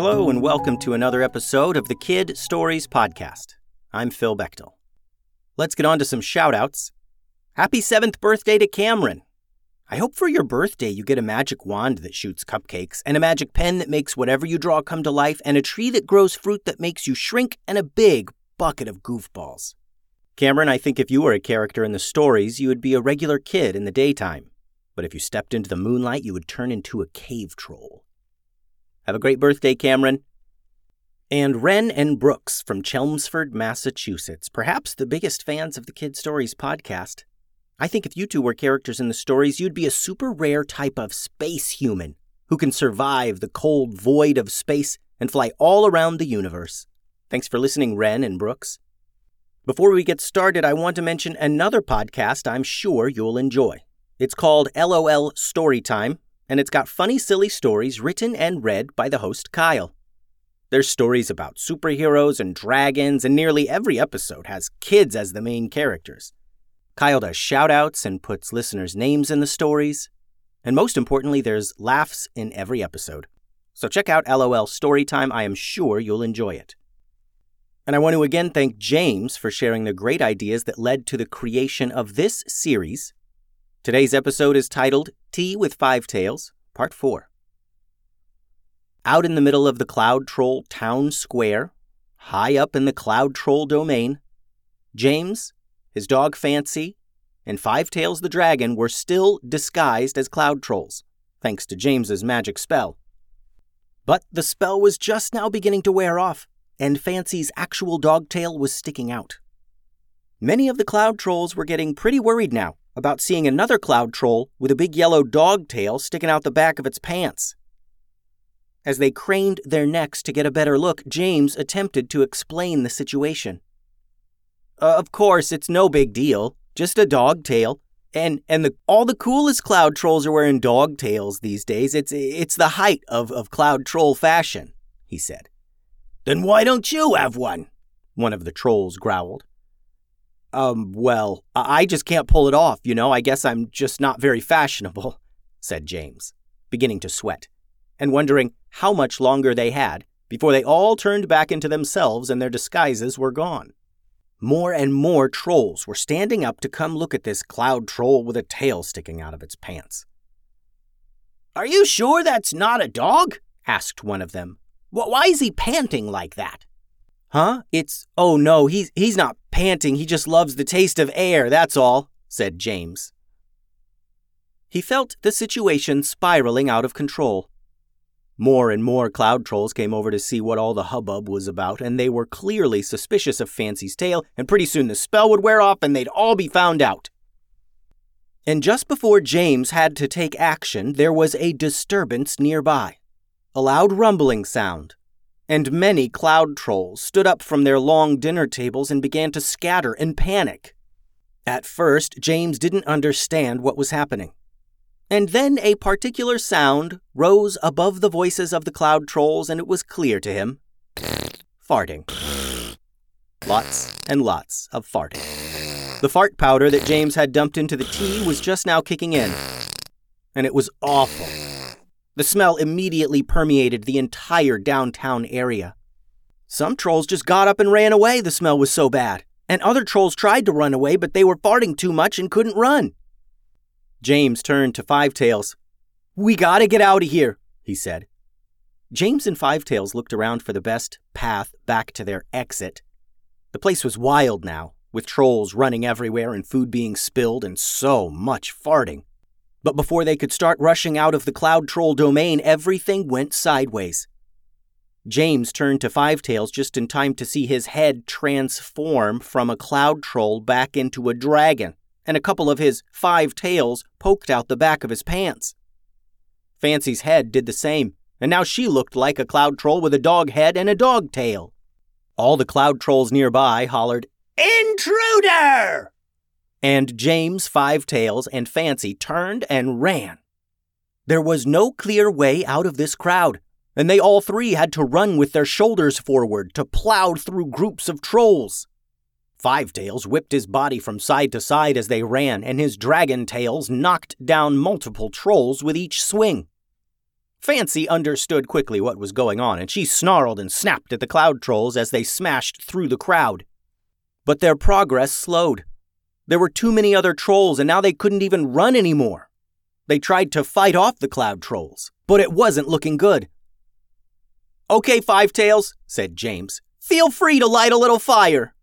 Hello, and welcome to another episode of the Kid Stories Podcast. I'm Phil Bechtel. Let's get on to some shout outs. Happy seventh birthday to Cameron. I hope for your birthday you get a magic wand that shoots cupcakes, and a magic pen that makes whatever you draw come to life, and a tree that grows fruit that makes you shrink, and a big bucket of goofballs. Cameron, I think if you were a character in the stories, you would be a regular kid in the daytime. But if you stepped into the moonlight, you would turn into a cave troll. Have a great birthday, Cameron. And Wren and Brooks from Chelmsford, Massachusetts, perhaps the biggest fans of the Kid Stories podcast. I think if you two were characters in the stories, you'd be a super rare type of space human who can survive the cold void of space and fly all around the universe. Thanks for listening, Wren and Brooks. Before we get started, I want to mention another podcast I'm sure you'll enjoy. It's called LOL Storytime, and it's got funny, silly stories written and read by the host Kyle. There's stories about superheroes and dragons, and nearly every episode has kids as the main characters. Kyle does shoutouts and puts listeners' names in the stories. And most importantly, there's laughs in every episode. So check out LOL Storytime. I am sure you'll enjoy it. And I want to again thank James for sharing the great ideas that led to the creation of this series. Today's episode is titled Tea with Five Tails, Part 4. Out in the middle of the Cloud Troll town square, high up in the Cloud Troll domain, James, his dog Fancy, and Five Tails the dragon were still disguised as Cloud Trolls, thanks to James's magic spell. But the spell was just now beginning to wear off and Fancy's actual dog tail was sticking out. Many of the cloud trolls were getting pretty worried now about seeing another cloud troll with a big yellow dog tail sticking out the back of its pants. As they craned their necks to get a better look, James attempted to explain the situation. Uh, of course, it's no big deal, just a dog tail. And and the all the coolest cloud trolls are wearing dog tails these days. It's it's the height of, of cloud troll fashion, he said. Then why don't you have one? One of the trolls growled. Um, well, I just can't pull it off, you know. I guess I'm just not very fashionable, said James, beginning to sweat, and wondering how much longer they had before they all turned back into themselves and their disguises were gone. More and more trolls were standing up to come look at this cloud troll with a tail sticking out of its pants. Are you sure that's not a dog? asked one of them, why is he panting like that? Huh? It's oh no, he's he's not panting, he just loves the taste of air, that's all, said James. He felt the situation spiraling out of control. More and more cloud trolls came over to see what all the hubbub was about, and they were clearly suspicious of Fancy's tail, and pretty soon the spell would wear off and they'd all be found out. And just before James had to take action, there was a disturbance nearby a loud rumbling sound, and many cloud trolls stood up from their long dinner tables and began to scatter and panic. At first, James didn't understand what was happening. And then a particular sound rose above the voices of the cloud trolls, and it was clear to him farting. Lots and lots of farting. The fart powder that James had dumped into the tea was just now kicking in, and it was awful. The smell immediately permeated the entire downtown area. Some trolls just got up and ran away, the smell was so bad. And other trolls tried to run away, but they were farting too much and couldn't run. James turned to Five Tails. We gotta get out of here, he said. James and Five Tails looked around for the best path back to their exit. The place was wild now, with trolls running everywhere and food being spilled and so much farting. But before they could start rushing out of the Cloud Troll domain, everything went sideways. James turned to Five Tails just in time to see his head transform from a cloud troll back into a dragon, and a couple of his five tails poked out the back of his pants. Fancy's head did the same, and now she looked like a cloud troll with a dog head and a dog tail. All the cloud trolls nearby hollered, Intruder! And James Five Tails and Fancy turned and ran. There was no clear way out of this crowd, and they all three had to run with their shoulders forward to plow through groups of trolls. Five Tails whipped his body from side to side as they ran, and his dragon tails knocked down multiple trolls with each swing. Fancy understood quickly what was going on, and she snarled and snapped at the cloud trolls as they smashed through the crowd. But their progress slowed. There were too many other trolls, and now they couldn't even run anymore. They tried to fight off the cloud trolls, but it wasn't looking good. Okay, Five Tails, said James. Feel free to light a little fire.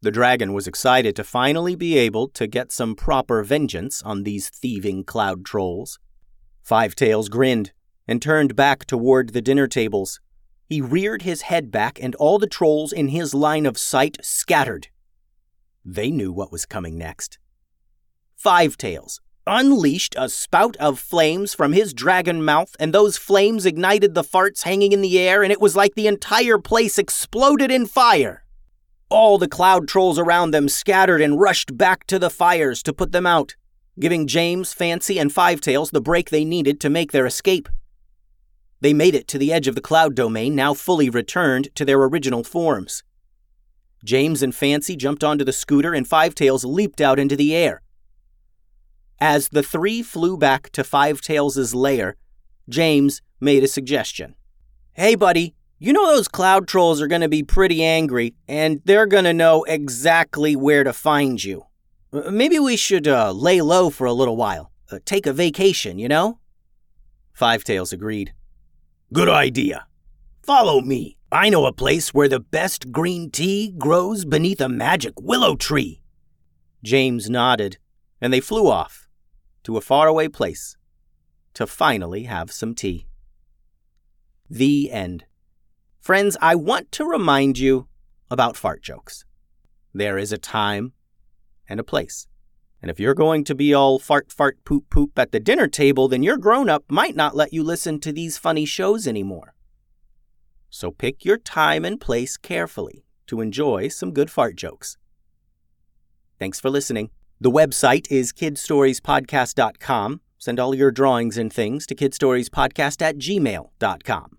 The dragon was excited to finally be able to get some proper vengeance on these thieving cloud trolls. Five Tails grinned and turned back toward the dinner tables. He reared his head back, and all the trolls in his line of sight scattered. They knew what was coming next. Five Tails unleashed a spout of flames from his dragon mouth, and those flames ignited the farts hanging in the air, and it was like the entire place exploded in fire. All the cloud trolls around them scattered and rushed back to the fires to put them out giving James, Fancy, and Five Tails the break they needed to make their escape. They made it to the edge of the cloud domain, now fully returned to their original forms. James and Fancy jumped onto the scooter, and Five Tails leaped out into the air. As the three flew back to Five Tails' lair, James made a suggestion. Hey, buddy, you know those cloud trolls are going to be pretty angry, and they're going to know exactly where to find you. Maybe we should uh, lay low for a little while. Uh, take a vacation, you know? Five Tails agreed. Good idea. Follow me. I know a place where the best green tea grows beneath a magic willow tree. James nodded, and they flew off to a faraway place to finally have some tea. The end. Friends, I want to remind you about fart jokes. There is a time and a place. And if you're going to be all fart, fart, poop, poop at the dinner table, then your grown up might not let you listen to these funny shows anymore. So pick your time and place carefully to enjoy some good fart jokes. Thanks for listening. The website is kidstoriespodcast.com. Send all your drawings and things to kidstoriespodcast at gmail.com.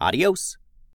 Adios.